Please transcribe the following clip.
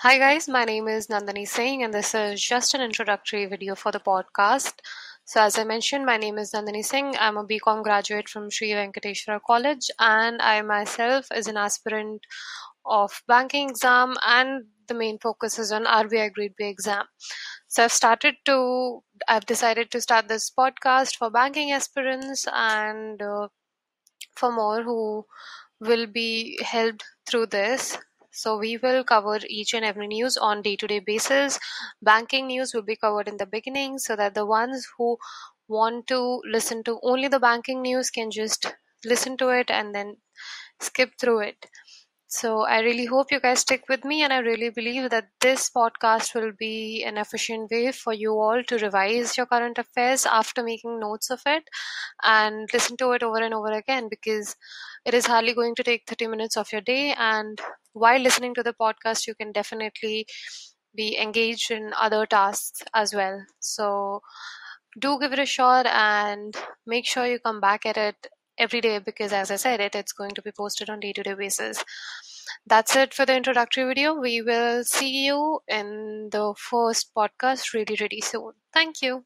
Hi guys, my name is Nandini Singh and this is just an introductory video for the podcast. So as I mentioned, my name is Nandini Singh. I'm a BCom graduate from Sri Venkateshwara College and I myself is an aspirant of banking exam and the main focus is on RBI Grade B exam. So I've started to, I've decided to start this podcast for banking aspirants and uh, for more who will be helped through this so we will cover each and every news on day-to-day basis. Banking news will be covered in the beginning so that the ones who want to listen to only the banking news can just listen to it and then skip through it. So I really hope you guys stick with me, and I really believe that this podcast will be an efficient way for you all to revise your current affairs after making notes of it and listen to it over and over again because it is hardly going to take 30 minutes of your day. And while listening to the podcast, you can definitely be engaged in other tasks as well. So do give it a shot and make sure you come back at it every day because as i said it it's going to be posted on day-to-day basis. That's it for the introductory video. We will see you in the first podcast really really soon. Thank you